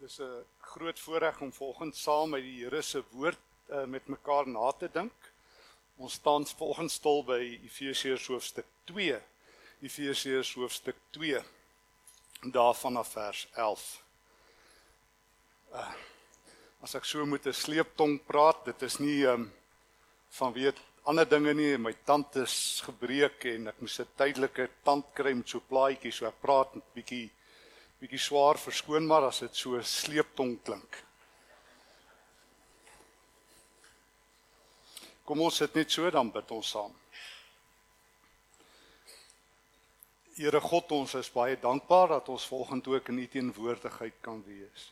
Dis 'n groot voorreg om volgens saam met die Here se woord uh, met mekaar na te dink. Ons staan volgens stil by Efesiërs hoofstuk 2. Efesiërs hoofstuk 2 daarvan af vers 11. Uh, as ek so met 'n sleeptong praat, dit is nie um, van weet ander dinge nie, my tand is gebreek en ek moes 'n tydelike tandkry met so plaatjies, so ek praat 'n bietjie bietjie swaar verskoon maar as dit so sleeptong klink. Kom ons sit net so dan bid ons saam. Here God, ons is baie dankbaar dat ons volgens ook in U teenwoordigheid kan wees.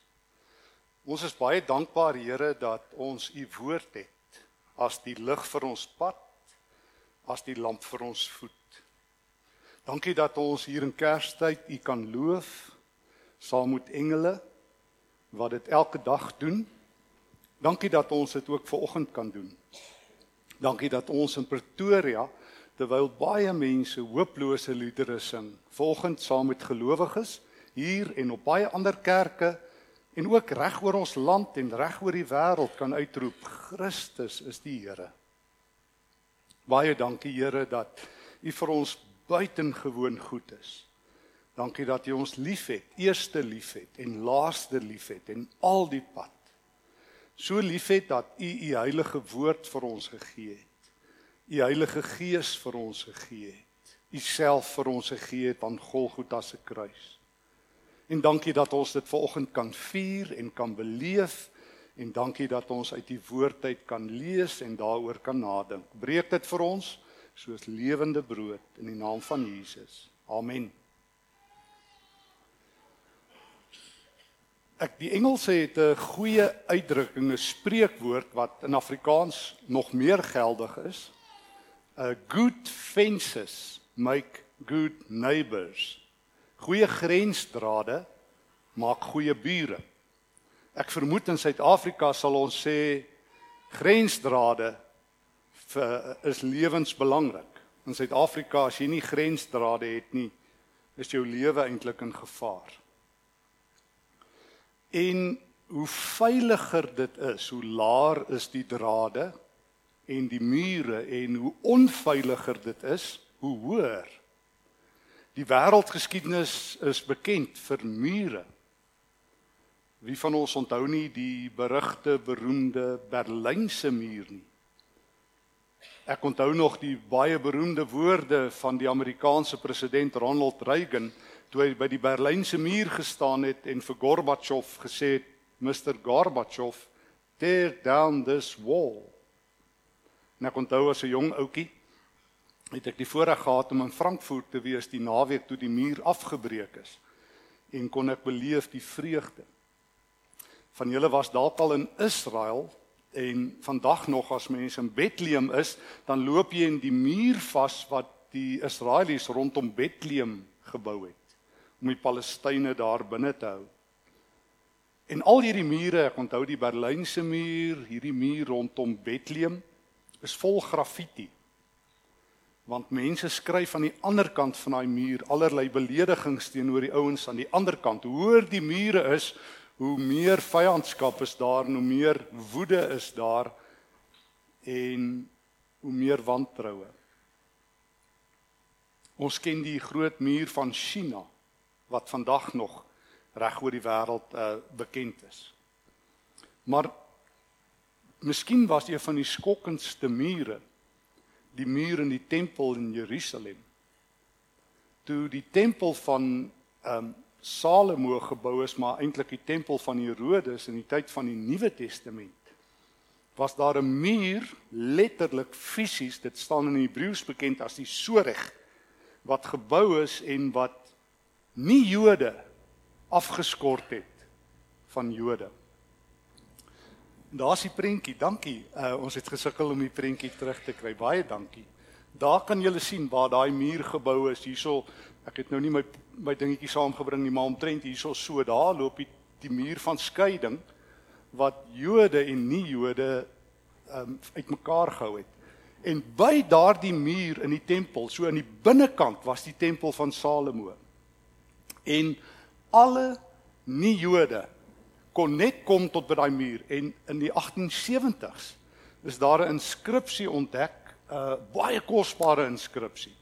Ons is baie dankbaar Here dat ons U woord het as die lig vir ons pad, as die lamp vir ons voet. Dankie dat ons hier in Kerstyd U kan loof saam met engele wat dit elke dag doen. Dankie dat ons dit ook ver oggend kan doen. Dankie dat ons in Pretoria terwyl baie mense hooplose liedere sing, volgens saam met gelowiges hier en op baie ander kerke en ook reg oor ons land en reg oor die wêreld kan uitroep Christus is die Here. Baie dankie Here dat U vir ons buitengewoon goed is. Dankie dat U ons liefhet, eerste liefhet en laaste liefhet en al die pad. So liefhet dat U U heilige woord vir ons gegee het. U Heilige Gees vir ons gegee het. U self vir ons gegee het aan Golgotha se kruis. En dankie dat ons dit vanoggend kan vier en kan beleef en dankie dat ons uit die woord uit kan lees en daaroor kan nadink. Breek dit vir ons soos lewende brood in die naam van Jesus. Amen. Ek die Engelse het 'n goeie uitdrukking, 'n spreekwoord wat in Afrikaans nog meer geldig is. A good fences make good neighbors. Goeie grensdrade maak goeie bure. Ek vermoed in Suid-Afrika sal ons sê grensdrade vir is lewensbelangrik. In Suid-Afrika as jy nie grensdrade het nie, is jou lewe eintlik in gevaar. En hoe veiliger dit is, hoe laer is die drade en die mure en hoe onveiliger dit is, hoe hoër. Die wêreldgeskiedenis is bekend vir mure. Wie van ons onthou nie die berugte beroemde Berlynse muur nie? Ek onthou nog die baie beroemde woorde van die Amerikaanse president Ronald Reagan toe hy by die Berlynse muur gestaan het en vir Gorbachev gesê het Mr Gorbachev tear down this wall. En ek onthou as 'n jong ouetjie het ek die voorreg gehad om in Frankfurt te wees die naweek toe die muur afgebreek is en kon ek beleef die vreugde. Van julle was dalk al in Israel en vandag nog as mense in Bethlehem is, dan loop jy in die muur vas wat die Israelies rondom Bethlehem gebou het om die Palestynë daar binne te hou. En al hierdie mure, ek onthou die Berlynse muur, hierdie muur rondom Bethlehem is vol graffiti. Want mense skryf aan die ander kant van daai muur allerlei beledigings teenoor die ouens aan die ander kant. Hoe hoër die mure is, hoe meer vyandskap is daar hoe meer woede is daar en hoe meer wantroue. Ons ken die groot muur van China wat vandag nog reg oor die wêreld uh, bekend is. Maar miskien was een van die skokkendste mure die muur in die tempel in Jerusalem. Toe die tempel van ehm um, Salomo gebou is, maar eintlik die tempel van Herodes in die tyd van die Nuwe Testament. Was daar 'n muur letterlik fisies, dit staan in Hebreëus bekend as die Soreg wat gebou is en wat nie Jode afgeskort het van Jode. Daar's die prentjie. Dankie. Uh, ons het gesukkel om die prentjie terug te kry. Baie dankie. Daar kan julle sien waar daai muur gebou is. Hierso, ek het nou nie my my dingetjie saamgebring nie, maar omtrent hierso so daar loop die, die muur van skeiding wat Jode en nie Jode um, uitmekaar gehou het. En by daardie muur in die tempel, so aan die binnekant was die tempel van Salomo en alle nie-Jode kon net kom tot by daai muur en in die 1870s is daar 'n inskripsie ontdek, 'n uh, baie kosbare inskripsie.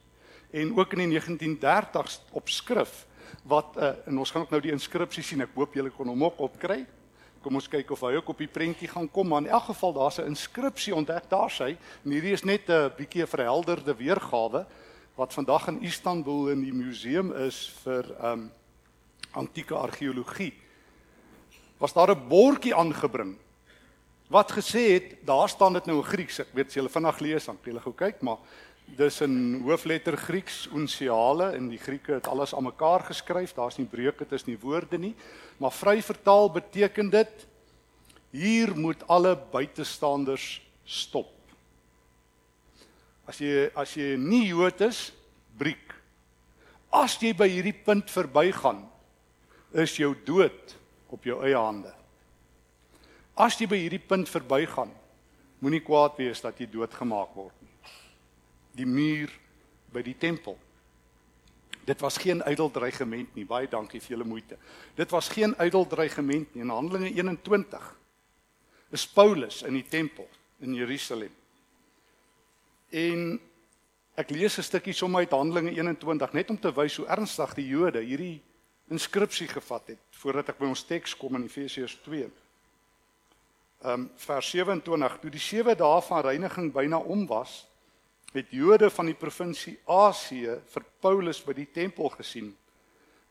En ook in die 1930s op skrif wat uh, en ons gaan ook nou die inskripsie sien. Ek hoop julle kon hom ook opkry. Kom ons kyk of hy ook op die prentjie gaan kom, maar in elk geval daar's 'n inskripsie ontdek daar sy. En hierdie is net 'n bietjie 'n verhelderde weergawe wat vandag in Istanbul in die museum is vir um, antieke argeologie was daar 'n bordjie aangebring wat gesê het daar staan dit nou in Grieks ek weet as jy vinnig lees dan jy gou kyk maar dis in hoofletter Grieks unsiale en die Grieke het alles aan mekaar geskryf daar's nie breuke tussen die woorde nie maar vry vertaal beteken dit hier moet alle buitestanders stop as jy as jy nie Jood is briek as jy by hierdie punt verbygaan is jou dood op jou eie hande. As jy by hierdie punt verbygaan, moenie kwaad wees dat jy doodgemaak word nie. Die muur by die tempel. Dit was geen ydeldreigement nie. Baie dankie vir julle moeite. Dit was geen ydeldreigement nie. In Handelinge 21 is Paulus in die tempel in Jerusalem. En ek lees 'n stukkie sommer uit Handelinge 21 net om te wys hoe ernstig die Jode hierdie inskripsie gevat het voordat ek by ons teks kom in Efesiërs 2. Ehm um, vers 27 toe die 7 dae van reiniging byna om was, het Jode van die provinsie Asië vir Paulus by die tempel gesien.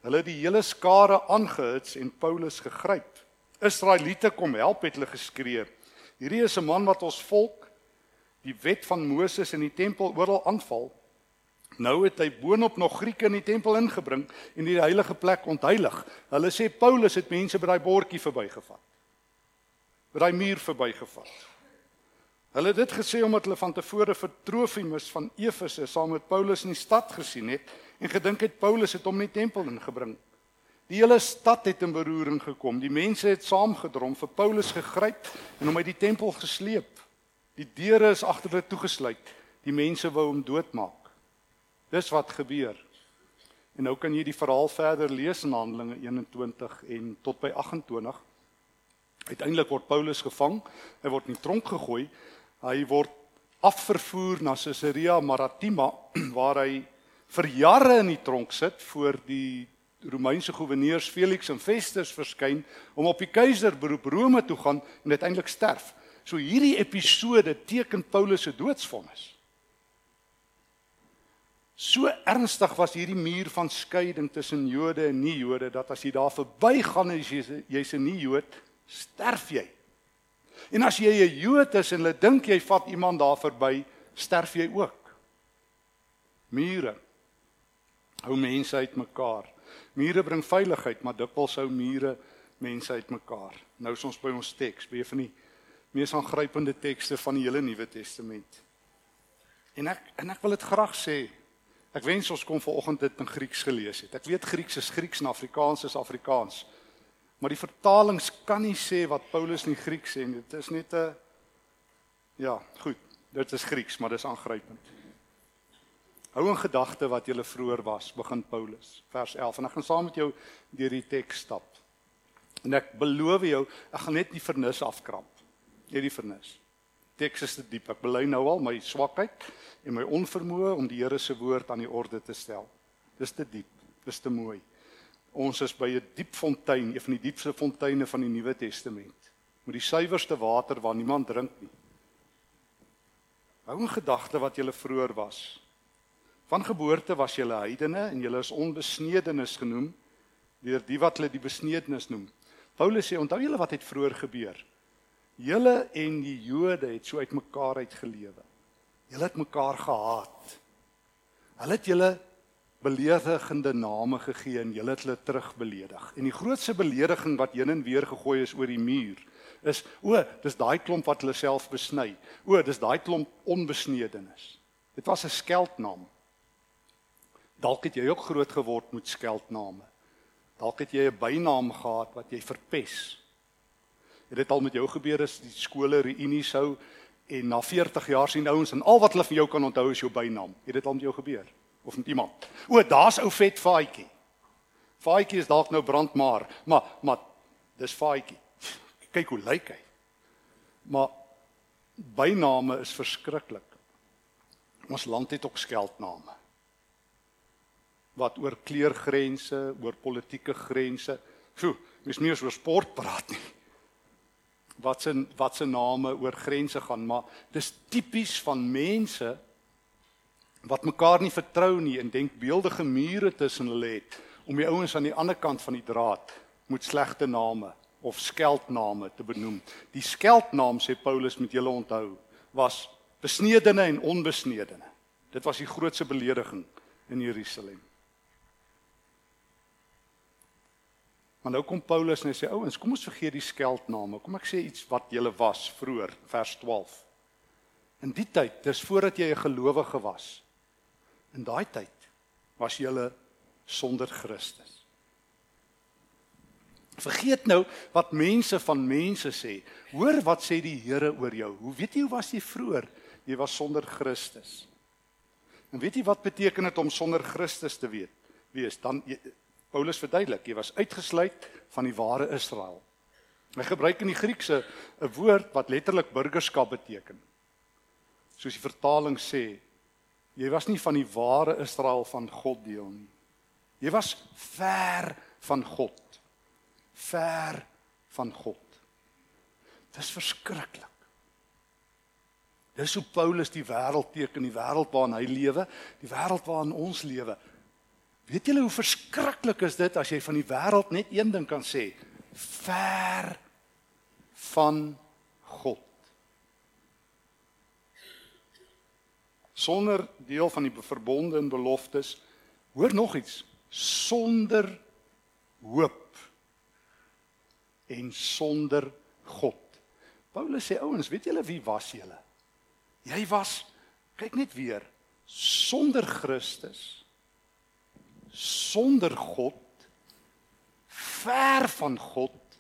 Hulle het die hele skare aangehits en Paulus gegryp. Israeliete kom help het hulle geskree. Hierdie is 'n man wat ons volk die wet van Moses in die tempel oral aanval Nou het hy boonop nog Grieke in die tempel ingebring en die heilige plek ontheilig. Hulle sê Paulus het mense by daai bordjie verbygevat. By daai muur verbygevat. Hulle het dit gesê omdat hulle van tevore vir Trofimus van Efese saam met Paulus in die stad gesien het en gedink het Paulus het hom in die tempel ingebring. Die hele stad het in beroering gekom. Die mense het saamgedrom vir Paulus gegryp en hom uit die tempel gesleep. Die deure is agter hulle toegesluit. Die mense wou hom doodmaak. Dis wat gebeur. En nou kan jy die verhaal verder lees in Handelinge 21 en tot by 28. Uiteindelik word Paulus gevang, hy word in die tronk gegooi. Hy word afvervoer na Caesarea Maritima waar hy vir jare in die tronk sit voor die Romeinse goewerneurs Felix en Festus verskyn om op die keiser beroep Rome toe gaan en uiteindelik sterf. So hierdie episode teken Paulus se doodsvonnis. So ernstig was hierdie muur van skeiding tussen Jode en nie-Jode dat as jy daar verbygaan en jy jy's 'n nie-Jood, sterf jy. En as jy 'n Jood is en hulle dink jy vat iemand daar verby, sterf jy ook. Mure hou mense uitmekaar. Mure bring veiligheid, maar dikwels hou mure mense uitmekaar. Nou is ons by ons teks, een van die mees aangrypende tekste van die hele Nuwe Testament. En ek en ek wil dit graag sê, Ek wens ons kon vanoggend dit in Grieks gelees het. Ek weet Grieks is Grieks en Afrikaans is Afrikaans. Maar die vertalings kan nie sê wat Paulus in Grieks sê nie. Dit is net 'n Ja, goed. Dit is Grieks, maar dis aangrypend. Hou in gedagte wat jy vroeër was, begin Paulus, vers 11 en ek gaan saam met jou deur die teks stap. En ek beloof jou, ek gaan net die vernis afkramp. Net die vernis. Teks is te diep. Ek bely nou al my swakheid en my onvermoë om die Here se woord aan die orde te stel. Dis te diep, dis te mooi. Ons is by 'n diep fontein, een van die diepste fonteine van die Nuwe Testament, met die suiwerste water waar niemand drink nie. Hou in gedagte wat julle vroeër was. Van geboorte was julle heidene en julle is onbesnedenis genoem deur die wat hulle die besnedenis noem. Paulus sê, onthou julle wat het vroeër gebeur? Julle en die Jode het so uitmekaar uitgelewe. Julle het mekaar gehaat. Hulle het julle beledigende name gegee en julle het hulle terugbeledig. En die grootste belediging wat heen en weer gegooi is oor die muur is o, dis daai klomp wat hulle self besny. O, dis daai klomp onbesnedenis. Dit was 'n skeldnaam. Dalk het jy ook groot geword met skeldname. Dalk het jy 'n bynaam gehad wat jy verpes. Het dit al met jou gebeur as die skole reunie sou en na 40 jaar sien ouens en al wat hulle van jou kan onthou is jou bynaam. Het dit al met jou gebeur of met iemand? O, daar's ou vet Faaitjie. Faaitjie is dalk nou brandmaar, maar maar dis Faaitjie. Kyk hoe lyk hy. Maar byname is verskriklik. Ons land het ook skeldname. Wat oor kleurgrense, oor politieke grense. Foo, mens nie eens oor sport praat nie. Wat se wat se name oor grense gaan, maar dis tipies van mense wat mekaar nie vertrou nie en denk beeldige mure tussen hulle het om die ouens aan die ander kant van die draad met slegte name of skeldname te benoem. Die skeldnaam sê Paulus met julle onthou was besnedene en onbesnedene. Dit was die grootste belediging in Jerusalem. Maar nou kom Paulus en hy sê ouens, kom ons vergeet die skeldname. Kom ek sê iets wat julle was vroeër, vers 12. In die tyd, dis voordat jy 'n gelowige was. In daai tyd was julle sonder Christus. Vergeet nou wat mense van mense sê. Hoor wat sê die Here oor jou. Hoe weet jy hoe was jy vroeër? Jy was sonder Christus. En weet jy wat beteken dit om sonder Christus te weet? Wees dan jy, Paulus verduidelik, jy was uitgesluit van die ware Israel. Hy gebruik in die Griekse 'n woord wat letterlik burgerskap beteken. Soos die vertaling sê, jy was nie van die ware Israel van God deel nie. Jy was ver van God ver van God. Dis verskriklik. Dis hoe Paulus die wêreld teken, die wêreld waarin hy lewe, die wêreld waarin ons lewe. Weet julle hoe verskriklik is dit as jy van die wêreld net een ding kan sê? Ver van God. Sonder deel van die verbonde en beloftes, hoor nog iets, sonder hoop en sonder God. Paulus sê ouens, weet julle wie was julle? Jy was kyk net weer sonder Christus sonder God ver van God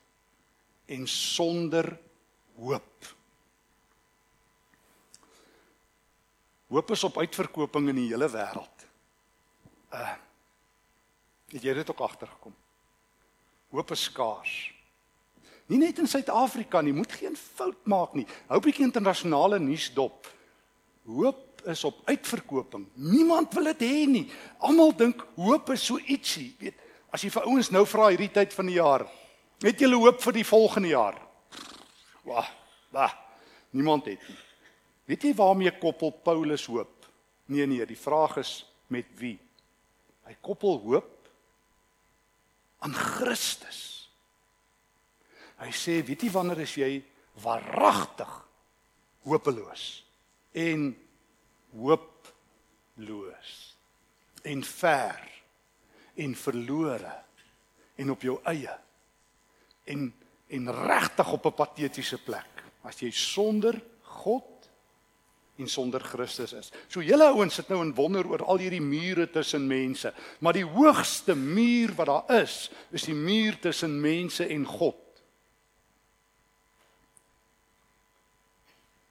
en sonder hoop. Hoop is op uitverkoping in die hele wêreld. Uh het jy dit ook agtergekom? Hoop is skaars. Nie net in Suid-Afrika nie, moet geen fout maak nie. Hou 'n bietjie internasionale nuus dop. Hoop is op uitverkoping. Niemand wil dit hê nie. Almal dink hoop is so ietsie, weet. As jy vir ouens nou vra hierdie tyd van die jaar, het jy hoop vir die volgende jaar? Wag, wag. Niemand het nie. Weet jy waarmee koppel Paulus hoop? Nee nee, die vraag is met wie? Hy koppel hoop aan Christus. Hy sê, weet jy wanneer is jy waaragtig hopeloos en hooploos en ver en verlore en op jou eie en en regtig op 'n patetiese plek as jy sonder God en sonder Christus is. So julle ouens sit nou en wonder oor al hierdie mure tussen mense, maar die hoogste muur wat daar is, is die muur tussen mense en God.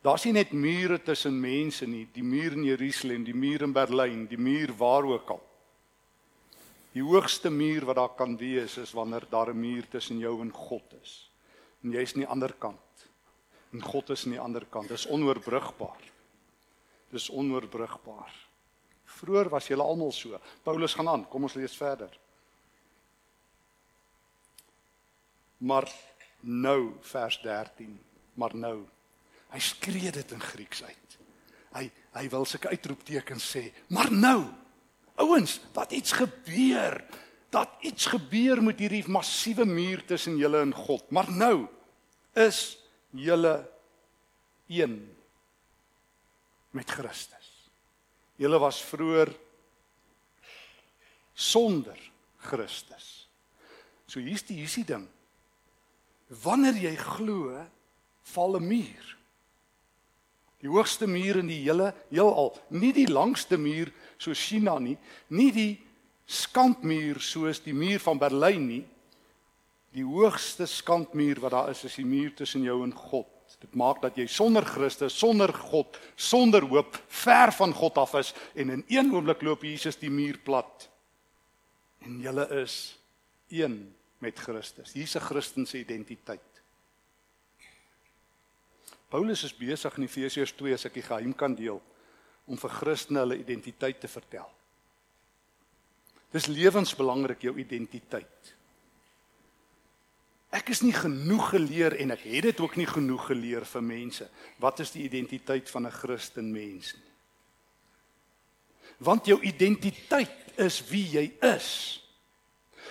Daar's nie net mure tussen mense nie, die muur in Jerusalem, die muur in Berlyn, die muur waar ook al. Die hoogste muur wat daar kan wees is wanneer daar 'n muur tussen jou en God is. En jy's aan die ander kant. En God is aan die ander kant. Dit is onoorbrugbaar. Dit is onoorbrugbaar. Vroer was julle almal so. Paulus gaan aan. Kom ons lees verder. Maar nou vers 13. Maar nou Hy skree dit in Grieks uit. Hy hy wil sulke uitroeptekens sê. Maar nou, ouens, wat iets gebeur. Dat iets gebeur met hierdie massiewe muur tussen julle en God. Maar nou is julle een met Christus. Julle was vroeër sonder Christus. So hier's die hier's die ding. Wanneer jy glo, val 'n muur. Die hoogste muur in die hele heelal, nie die langste muur soos China nie, nie die skandmuur soos die muur van Berlyn nie. Die hoogste skandmuur wat daar is, is die muur tussen jou en God. Dit maak dat jy sonder Christus, sonder God, sonder hoop, ver van God af is en in een oomblik loop Jesus die muur plat. En jy is een met Christus. Hier's 'n Christelike identiteit. Paulus is besig in Efesiërs 2 as ek die geheim kan deel om vir Christene hulle identiteit te vertel. Dis lewensbelangrik jou identiteit. Ek is nie genoeg geleer en ek het dit ook nie genoeg geleer vir mense. Wat is die identiteit van 'n Christen mens nie? Want jou identiteit is wie jy is.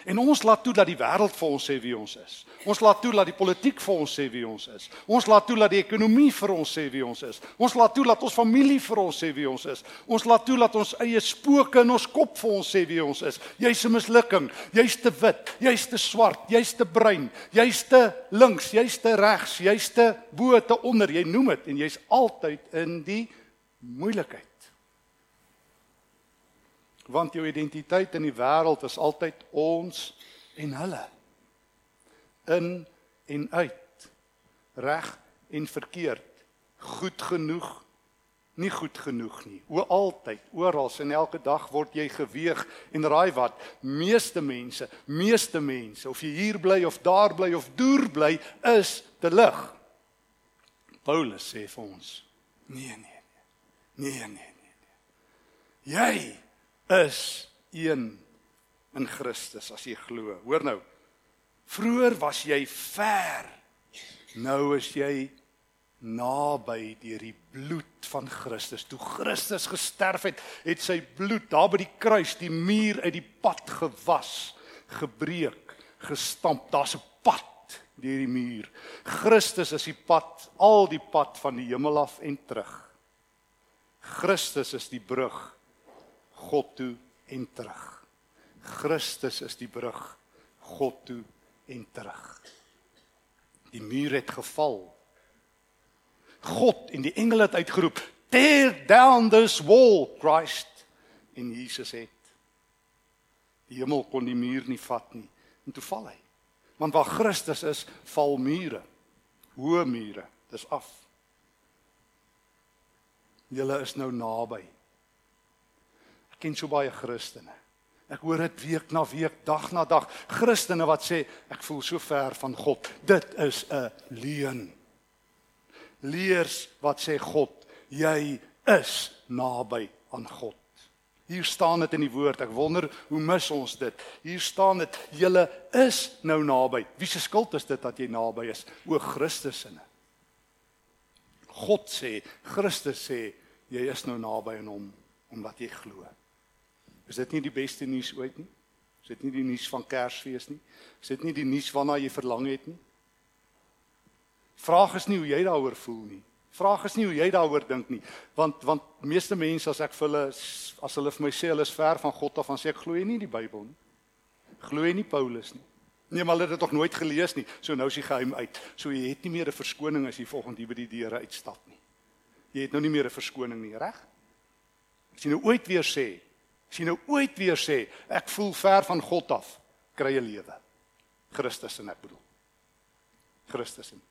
En ons laat toe dat die wêreld vir ons sê wie ons is. Ons laat toe dat die politiek vir ons sê wie ons is. Ons laat toe dat die ekonomie vir ons sê wie ons is. Ons laat toe dat ons familie vir ons sê wie ons is. Ons laat toe dat ons eie spooke in ons kop vir ons sê wie ons is. Jy's 'n mislukking. Jy's te wit, jy's te swart, jy's te bruin, jy's te links, jy's te regs, jy's te bo te onder. Jy noem dit en jy's altyd in die moeilikheid want jou identiteit in die wêreld is altyd ons en hulle. In en uit. Reg en verkeerd. Goed genoeg nie goed genoeg nie. O altyd oral en elke dag word jy geweeg en raai wat meeste mense meeste mense of jy hier bly of daar bly of deur bly is te lig. Paulus sê vir ons nee nee nee. Nee nee nee jy is een in Christus as jy glo. Hoor nou. Vroer was jy ver. Nou is jy naby deur die bloed van Christus. Toe Christus gesterf het, het sy bloed daar by die kruis die muur uit die pad gewas, gebreek, gestamp. Daar's 'n pad deur die muur. Christus is die pad, al die pad van die hemel af en terug. Christus is die brug God toe en terug. Christus is die brug God toe en terug. Die muur het geval. God en die engele het uitgeroep, "Tear down this wall, Christ." En Jesus het die hemel kon die muur nie vat nie. En toe val hy. Want waar Christus is, val mure. Hoë mure. Dis af. Julle is nou naby ken so baie Christene. Ek hoor dit week na week, dag na dag. Christene wat sê ek voel so ver van God. Dit is 'n leuen. Leers wat sê God, jy is naby aan God. Hier staan dit in die woord. Ek wonder hoe mis ons dit. Hier staan dit, julle is nou naby. Wie se skuld is dit dat jy naby is? O Christus in. God sê, Christus sê, jy is nou naby aan hom omdat jy glo. Is dit nie die beste nuus ooit nie? Is dit nie die nuus van Kersfees nie? Is dit nie die nuus waarna jy verlang het nie? Vraag is nie hoe jy daaroor voel nie. Vraag is nie hoe jy daaroor dink nie, want want meeste mense as ek vir hulle as hulle vir my sê hulle is ver van God af, dan sê ek glo nie die Bybel nie. Glo nie Paulus nie. Nee, maar hulle het dit nog nooit gelees nie. So nou is die geheim uit. So jy het nie meer 'n verskoning as jy volgens hier by die deure uitstap nie. Jy het nou nie meer 'n verskoning nie, reg? As jy nou ooit weer sê As jy nou ooit weer sê ek voel ver van God af, kry jy lewe. Christus en ek bedoel. Christus en.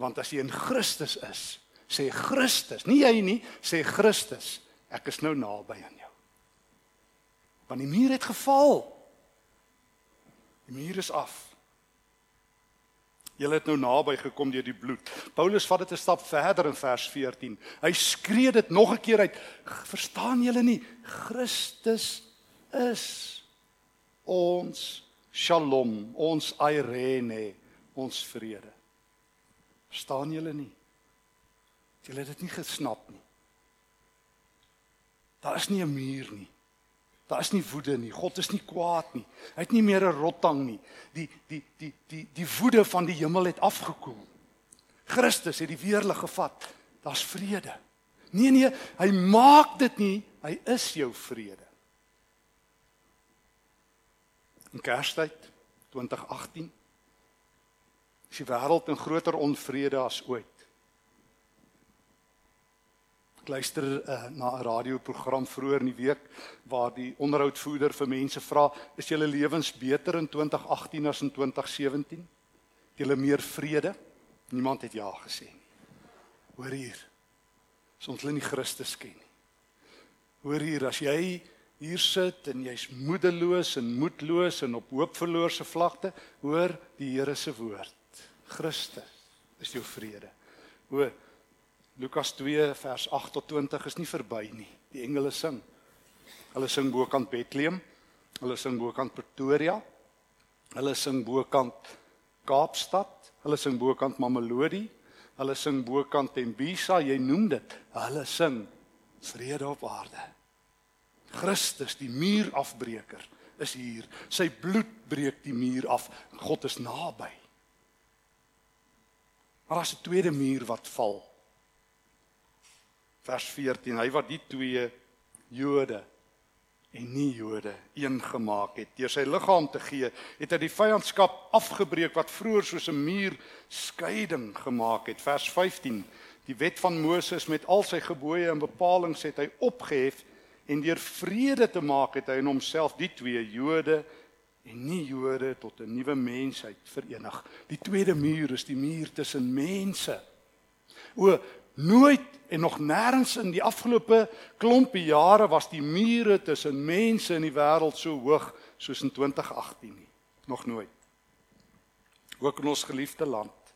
Want as jy in Christus is, sê Christus, nie jy nie, sê Christus, ek is nou naby aan jou. Want die muur het geval. Die muur is af. Julle het nou naby gekom deur die bloed. Paulus vat dit 'n stap verder in vers 14. Hy skree dit nog 'n keer uit. Verstaan julle nie? Christus is ons Shalom, ons Irene, ons vrede. Verstaan julle nie? Julle het dit nie gesnap nie. Daar is nie 'n muur nie. Daar is nie woede nie. God is nie kwaad nie. Hy het nie meer 'n rottang nie. Die die die die die woede van die hemel het afgekoel. Christus het die weerlig gevat. Daar's vrede. Nee nee, hy maak dit nie. Hy is jou vrede. In Kerstyd 2018 is die wêreld in groter onvrede as ooit luister uh, na 'n radioprogram vroeër in die week waar die onderhoudvoerder vir mense vra, is julle lewens beter in 2018 as in 2017? Het julle meer vrede? Niemand het ja gesê nie. Hoor hier. As ons hulle nie Christus ken nie. Hoor hier, as jy hier sit en jy's moedeloos en moedloos en op hoopverloorse vlakte, hoor die Here se woord. Christus is jou vrede. O Lukas 2 vers 8 tot 20 is nie verby nie. Die engele sing. Hulle sing bokant Bethlehem. Hulle sing bokant Pretoria. Hulle sing bokant Kaapstad. Hulle sing bokant Mamelodi. Hulle sing bokant Tembisa, jy noem dit. Hulle sing vrede op aarde. Christus, die muurafbreker, is hier. Sy bloed breek die muur af. God is naby. Maar as 'n tweede muur wat val. Vers 14, hy wat die twee Jode en nie Jode een gemaak het deur sy liggaam te gee, het hy die vyandskap afgebreek wat vroeër soos 'n muur skeiding gemaak het. Vers 15, die wet van Moses met al sy gebooie en bepalinge het hy opgehef en deur vrede te maak het hy in homself die twee Jode en nie Jode tot 'n nuwe mensheid verenig. Die tweede muur is die muur tussen mense. O, nooit en nog nêrens in die afgelope klompie jare was die mure tussen mense in die wêreld so hoog soos in 2018 nie. Nog nooit. Ook in ons geliefde land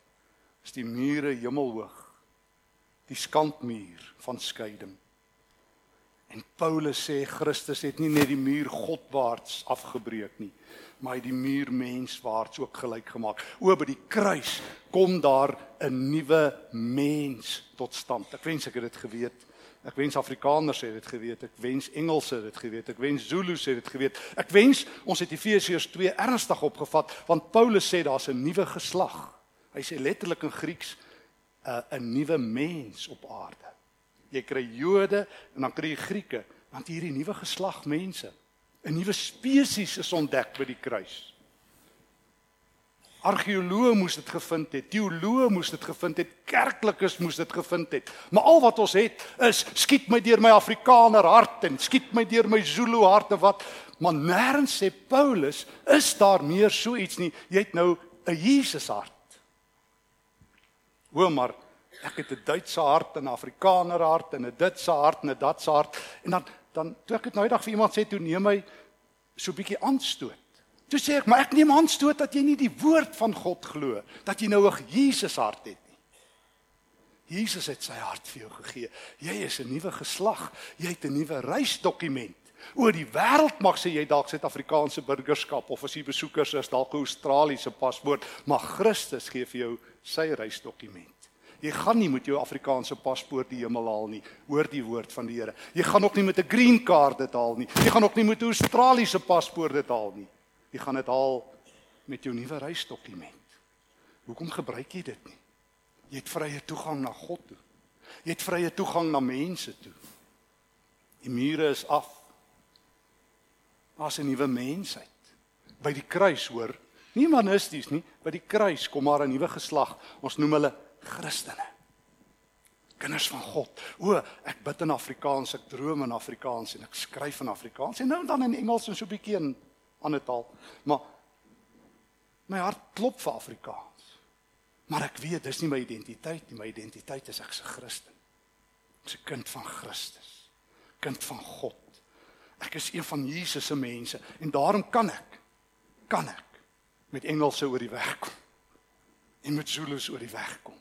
is die mure hemelhoog. Die skandmuur van skeiding. En Paulus sê Christus het nie net die muur Godwaarts afgebreek nie, maar hy die muur menswaarts ook gelyk gemaak. O by die kruis kom daar 'n nuwe mens tot stand. Ek wens ek het dit geweet. Ek wens Afrikaners het dit geweet. Ek wens Engelse het dit geweet. Ek wens Zulu's het dit geweet. Ek wens ons het Efesiërs 2 ernstig opgevat want Paulus sê daar's 'n nuwe geslag. Hy sê letterlik in Grieks 'n 'n nuwe mens op aarde. Jy kry Jode en dan kry jy Grieke, want hierdie nuwe geslag mense, 'n nuwe spesies is ontdek by die kruis. Argeoloë moes dit gevind het, teoloë moes dit gevind het, kerklikes moes dit gevind het. Maar al wat ons het is skiet my deur my Afrikaner hart en skiet my deur my Zulu hart of wat. Maar nêrens sê Paulus is daar meer so iets nie. Jy het nou 'n Jesus hart. Hoor maar, ek het 'n Duitse hart en 'n Afrikaner hart en 'n Duitse hart en 'n Datse hart en dan dan toe ek dit nou eendag vir iemand sê toe neem hy so 'n bietjie aanstoot. Toe sê ek, maar ek neem aanstoot dat jy nie die woord van God glo, dat jy nou 'n Jesus hart het nie. Jesus het sy hart vir jou gegee. Jy is 'n nuwe geslag. Jy het 'n nuwe reisdokument. Oor die wêreld mag sê jy dalk Suid-Afrikaanse burgerskap of as jy besoekers is dalk 'n Australiese paspoort, maar Christus gee vir jou sy reisdokument. Jy gaan nie met jou Afrikaanse paspoort die hemel haal nie. Hoor die woord van die Here. Jy gaan ook nie met 'n green card dit haal nie. Jy gaan ook nie met 'n Australiese paspoort dit haal nie. Jy gaan dit haal met jou nuwe reisdokument. Hoekom gebruik jy dit nie? Jy het vrye toegang na God toe. Jy het vrye toegang na mense toe. Die mure is af. Daar's 'n nuwe mensheid. By die kruis hoor, nie manisties nie, by die kruis kom maar 'n nuwe geslag. Ons noem hulle Christene. Kinders van God. O, ek bid in Afrikaans, ek droom in Afrikaans en ek skryf in Afrikaans en nou dan in Engels en so 'n bietjie in ander taal. Maar my hart klop vir Afrikaans. Maar ek weet dis nie my identiteit nie. My identiteit is ek se Christen. Ek's 'n kind van Christus. Kind van God. Ek is een van Jesus se mense en daarom kan ek kan ek met Engelse oor die weg kom. En met Zulus oor die weg kom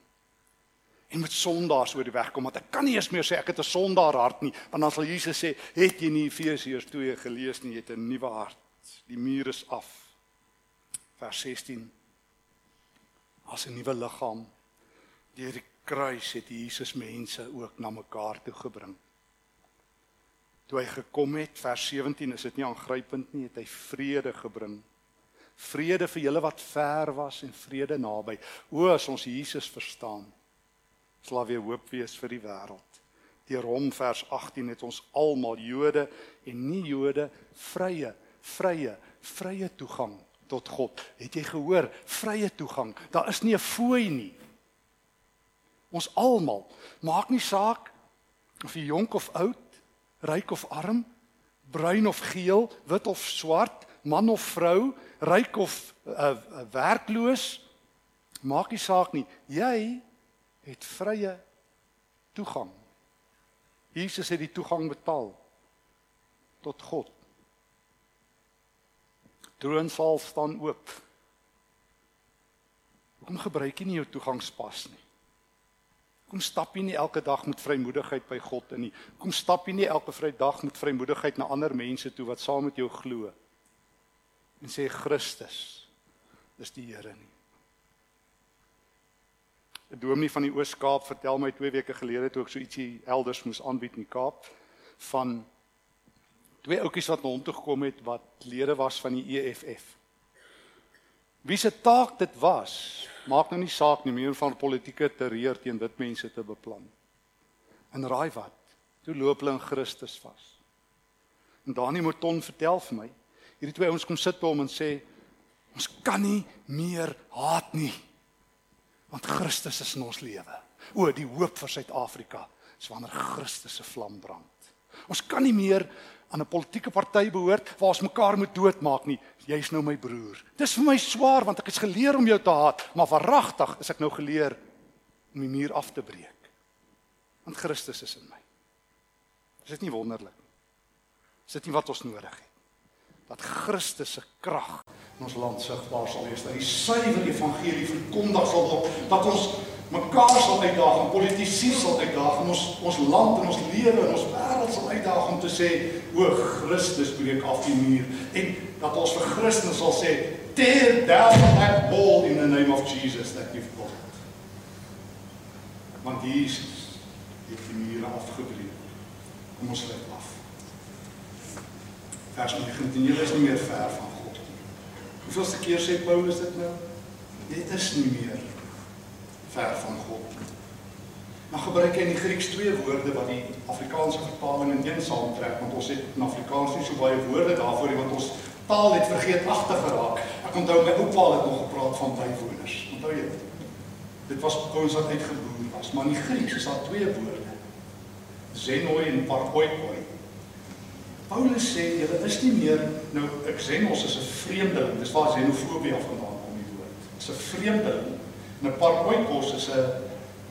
en met sondaars oor die weg kom want ek kan nie eens meer sê ek het 'n sondaar hart nie want dan sal Jesus sê het jy nie Efesiërs 2 gelees nie? Jy het 'n nuwe hart. Die muur is af. Vers 16 as 'n nuwe liggaam deur die kruis het Jesus mense ook na mekaar toe gebring. Toe hy gekom het vers 17 is dit nie aangrypend nie het hy vrede gebring. Vrede vir julle wat ver was en vrede naby. O as ons Jesus verstaan sal weer hoop wees vir die wêreld. Deur hom vers 18 het ons almal Jode en nie Jode vrye, vrye, vrye toegang tot God. Het jy gehoor? Vrye toegang. Daar is nie 'n fooi nie. Ons almal, maak nie saak of jy jonk of oud, ryk of arm, bruin of geel, wit of swart, man of vrou, ryk of uh, uh, werkloos, maak nie saak nie. Jy het vrye toegang. Jesus het die toegang betaal tot God. Troonsaal staan oop. Hoekom gebruik jy nie jou toegangspas nie? Kom stap jy nie elke dag met vrymoedigheid by God in nie. Kom stap jy nie elke Vrydag met vrymoedigheid na ander mense toe wat saam met jou glo. En sê Christus is die Here nie. 'n Dominee van die Oos-Kaap vertel my 2 weke gelede toe ek so ietsie elders moes aanbied in die Kaap van twee ouetjies wat na hom toe gekom het wat lede was van die EFF. Wie se taak dit was maak nou nie saak nie meer van politieke terreur teen wit mense te beplan. En raai wat? Toe loop hulle in Christus vas. En Daniel Mouton vertel vir my, hierdie twee ouens kom sit by hom en sê ons kan nie meer haat nie. Want Christus is in ons lewe. O, die hoop vir Suid-Afrika is wanneer Christus se vlam brand. Ons kan nie meer aan 'n politieke party behoort waar ons mekaar moet doodmaak nie. Jy's nou my broer. Dis vir my swaar want ek het geleer om jou te haat, maar verragtig is ek nou geleer om die muur af te breek. Want Christus is in my. Is dit nie wonderlik nie? Is dit nie wat ons nodig het? Dat Christus se krag in ons land sigbaar sal wees, dat die suiwer evangelie verkondig sal word, dat ons mekaar sal uitdaag en politici sal uitdaag en ons ons land en ons lewe en ons wêreld sal uitdaag om te sê o Christus breek af die muur en dat ons vir Christus sal sê tear down that wall in the name of Jesus that you've got. Want Jesus het die mure afgebreek. Kom ons lê af. Vers 19 is nie meer ver van. Hoeveelste keer sê Paulus dit nou? Dit is nie meer ver van God. Maar gebruik hy in die Grieks twee woorde wat die Afrikaanse vertaling in een saamtrek want ons het in Afrikaans nie so baie woorde daarvoor nie want ons taal het vergeetagtig geraak. Ek onthou my oupa het nog gepraat van bywoners. Onthou jy? Dit was ons wat uitgeboor was, maar in die Grieks is daar twee woorde. Zenoi en parkoikoi. Paulus sê julle is nie meer nou ek xenos is 'n vreemdeling. Dis waar xenofobie vandaan kom die woord. Dis 'n vreemdeling 'n paar oikos is 'n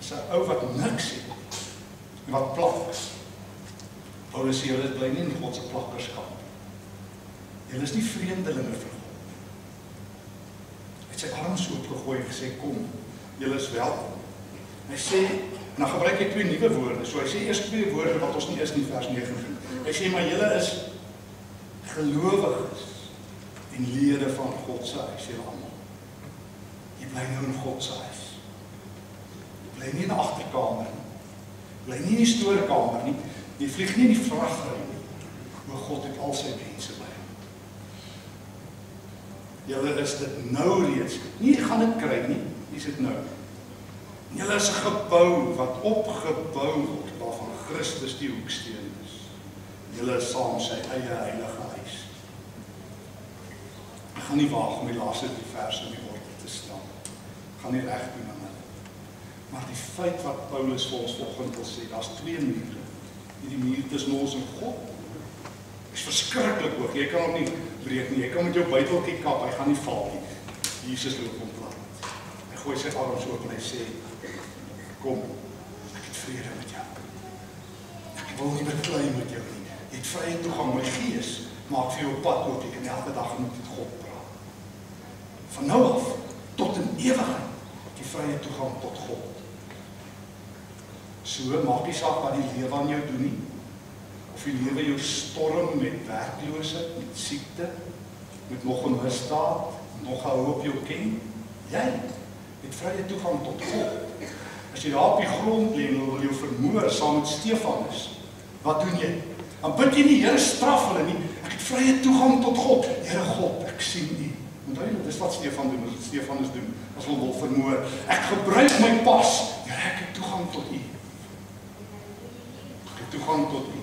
is 'n ou wat niks het. Wat plak is. Paulus sê hulle bly nie in God se plakkerskap. Hulle is nie vreemdelinge vir God. Hy het sy arms oop gegooi en gesê kom, julle is welkom. Hy sê en dan gebruik hy twee nuwe woorde. So hy sê eers twee woorde wat ons nie is in vers 19. Hy sê maar julle is gelowiges en lede van God se huis, julle almal bly nou in God se huis. Bly nie in 'n agterkamer nie. Bly nie in die stoorkamer nie. Jy vlieg nie in die vragry nie. O God het al sy mense by. Julle is dit nou reeds. Nie gaan dit kry nie. Dis dit nou. Julle is 'n gebou wat opgebou word waarvan Christus die hoeksteen is. Julle saam sy eie heilige huis. Ek gaan nie waag om die laaste drie verse in die woord te stel gaan nie reg doen aan hulle. Maar die feit wat Paulus vir ons vanoggend wil sê, daar's twee mure. Hierdie muur tussen ons en God is verskriklik hoog. Jy kan hom nie breek nie. Jy kan met jou buiteltjie kap, hy gaan nie val nie. Jesus loop hom plat. Hy gooi sy arms oop en hy sê: "Kom. Ek het vrede met jou. Ek wil nie beklei met jou nie. Jy het vrye toegang my gees. Maak vir jou pad oop. Jy kan elke dag met God praat. Van nou af tot in ewigheid die vrye toegang tot God. So maak nie saak wat die lewe aan jou doen nie. Of die lewe jou storm met werkloosheid, met siekte, met nog 'n misdaad, nog 'n hoop jou ken, jy het vrye toegang tot God. As jy daar op die grond lê en jou vermoor saam met Stefanus, wat doen jy? Dan bid jy nie Here straf hulle nie. Ek het vrye toegang tot God. Here God, ek sien U. Onthou jy, dis wat Stefan doen, wat Stefanus doen as hom wil vermoor. Ek gebruik my pas. Here, ek het toegang tot U. Ek het toegang tot U.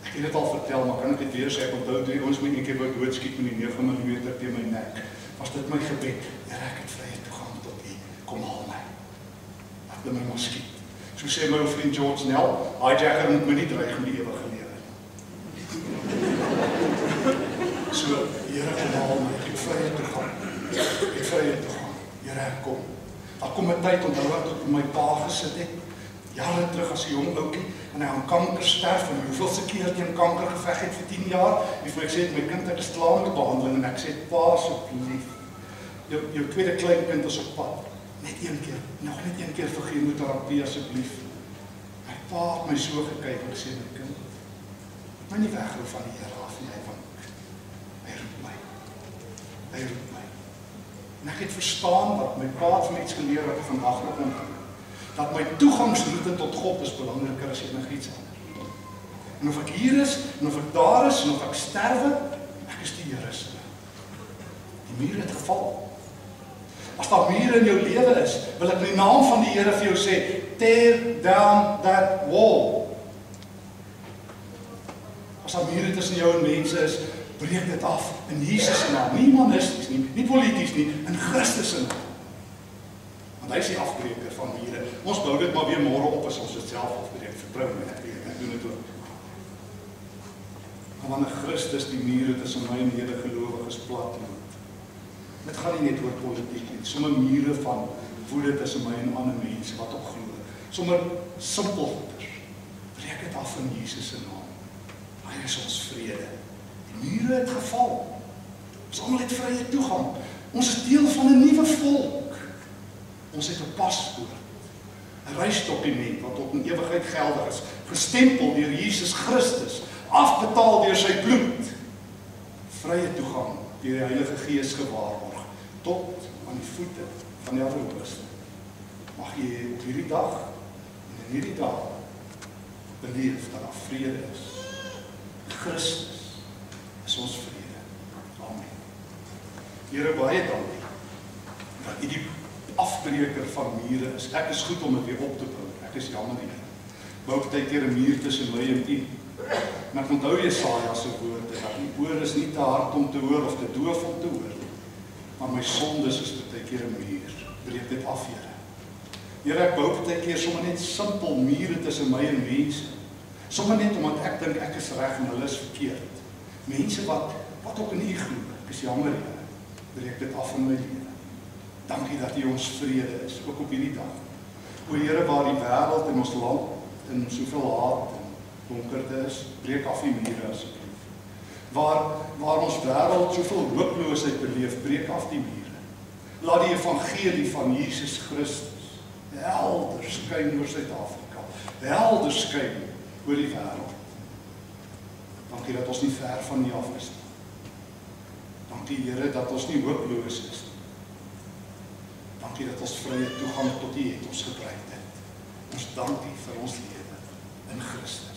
Ek het dit al vertel, maar kan ek dit weer sê? Ek onthou toe ons my eendag wou doodskiet met die 9 mm teen my nek. Was dit my gebed? Here, ek het vrye toegang tot U. Kom haal my. Laat my maar skiet. So sê my vriend George Nel, hijacker moet my nie dreig met die ewige So, Here, genaal my, ek het vrye toegang. Ek het vrye toegang. Here, kom. Daar kom 'n tyd onthou ek op my pa gesit het. Jare terug as 'n jong ouetjie en hy aan kanker sterf en hoeveel se keer teen kanker geveg het vir 10 jaar. En vir ek sê my kind het geslaag met behandeling en ek sê pa asseblief. Jou jou tweede kleinkind is op pad. Net een keer, nog net een keer vir chemoterapie asseblief. My pa het my so gekyk en gesê my kind, my nie weghou van die Here af nie, hy van hy roep my. Hy roep my. En ek het verstaan dat my pa het my iets geleer wat ek vandag nog onthou. Dat my toegangsroete tot God is belangriker as enigiets anders. En of ek hier is, en of ek daar is, en of ek sterwe, ek is die Here se. Die muur het geval. As daar mure in jou lewe is, wil ek in die naam van die Here vir jou sê, tear down that wall. As daar mure tussen jou en mense is, breek dit af in Jesus se naam. Nie monisties nie, nie polities nie, in Christus se naam. Want hy is die afbreker van mure. Ons bou dit maar weer môre op as ons dit self afbreek. Vertrou my, ek weet, ek doen dit ook. Maar wanneer Christus die mure tussen my en medegelowiges plat loop, Dit gaan nie net oor politiek nie. Sommige mure van woede tussen my en ander mense wat op glo. Sommige simpel goeders. Breek dit af in Jesus se naam. Hy is ons vrede. Die mure het geval. Ons almal het vrye toegang. Ons is deel van 'n nuwe volk. Ons het 'n paspoort. 'n Reisdokument wat tot in ewigheid geldig is, gestempel deur Jesus Christus, afbetaal deur sy bloed. Vrye toegang deur die Heilige Gees gewaarborg tot aan die voete van die Allerhoogste. Mag jy op hierdie dag en in hierdie dag beleef dat daar vrede is. Christus is ons vrede. Amen. Here baie dankie dat U die afbreker van mure is. Ek is goed om dit weer op te bou. Ek is jammer nie. Bou baie keer 'n muur tussen my en U. Maar onthou Jesaja se woorde dat U oor is nie te hard om te hoor of te doof om te hoor nie maar my sondes is baie keer 'n muur. Breek dit af, Here. Here, ek bou baie keer sommer net simpel mure tussen my en mense. Sommige net omdat ek dink ek is reg en hulle is verkeerd. Mense wat wat ook in U glo. Ek is jammer, Here. Breek dit af in my lewe. Dankie dat U ons vrede is, ook op hierdie dag. O Here, waar die wêreld en ons land in soveel haat en donkerte is, breek af die mure asseblief waar waar ons wêreld soveel hooploosheid beleef, breek af die mure. Laat die evangelie van Jesus Christus helder skyn oor Suid-Afrika. Helder skyn oor die wêreld. Dankie dat ons nie ver van U af is nie. Dankie Here dat ons nie hooploos is nie. Dankie dat ons vrye toegang tot U het ons gebruik het. Ons dankie vir ons lewe in Christus.